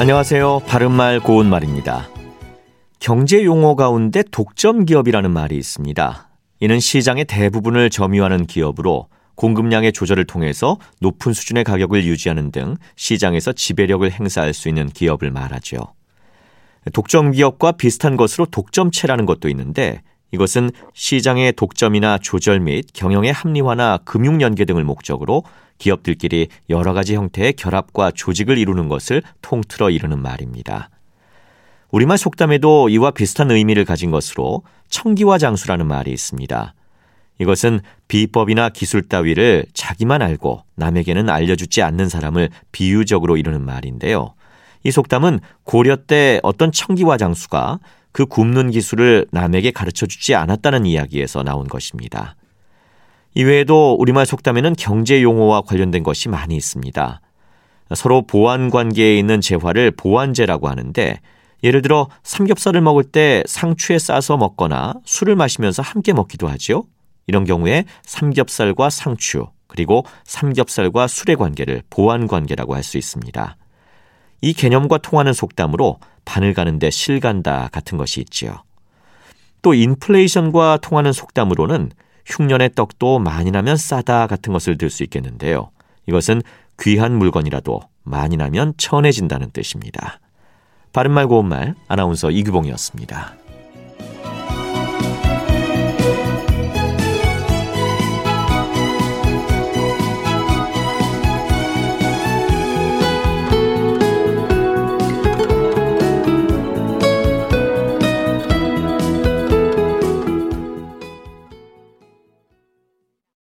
안녕하세요. 바른말 고운말입니다. 경제 용어 가운데 독점 기업이라는 말이 있습니다. 이는 시장의 대부분을 점유하는 기업으로 공급량의 조절을 통해서 높은 수준의 가격을 유지하는 등 시장에서 지배력을 행사할 수 있는 기업을 말하죠. 독점 기업과 비슷한 것으로 독점체라는 것도 있는데 이것은 시장의 독점이나 조절 및 경영의 합리화나 금융 연계 등을 목적으로 기업들끼리 여러 가지 형태의 결합과 조직을 이루는 것을 통틀어 이르는 말입니다. 우리말 속담에도 이와 비슷한 의미를 가진 것으로 청기와 장수라는 말이 있습니다. 이것은 비법이나 기술 따위를 자기만 알고 남에게는 알려주지 않는 사람을 비유적으로 이루는 말인데요. 이 속담은 고려 때 어떤 청기와 장수가 그 굽는 기술을 남에게 가르쳐 주지 않았다는 이야기에서 나온 것입니다. 이외에도 우리말 속담에는 경제 용어와 관련된 것이 많이 있습니다. 서로 보완 관계에 있는 재화를 보완제라고 하는데 예를 들어 삼겹살을 먹을 때 상추에 싸서 먹거나 술을 마시면서 함께 먹기도 하지요. 이런 경우에 삼겹살과 상추 그리고 삼겹살과 술의 관계를 보완 관계라고 할 수 있습니다. 이 개념과 통하는 속담으로 바늘 가는데 실 간다 같은 것이 있지요. 또 인플레이션과 통하는 속담으로는 흉년의 떡도 많이 나면 싸다 같은 것을 들 수 있겠는데요. 이것은 귀한 물건이라도 많이 나면 천해진다는 뜻입니다. 바른말 고운말 아나운서 이규봉이었습니다.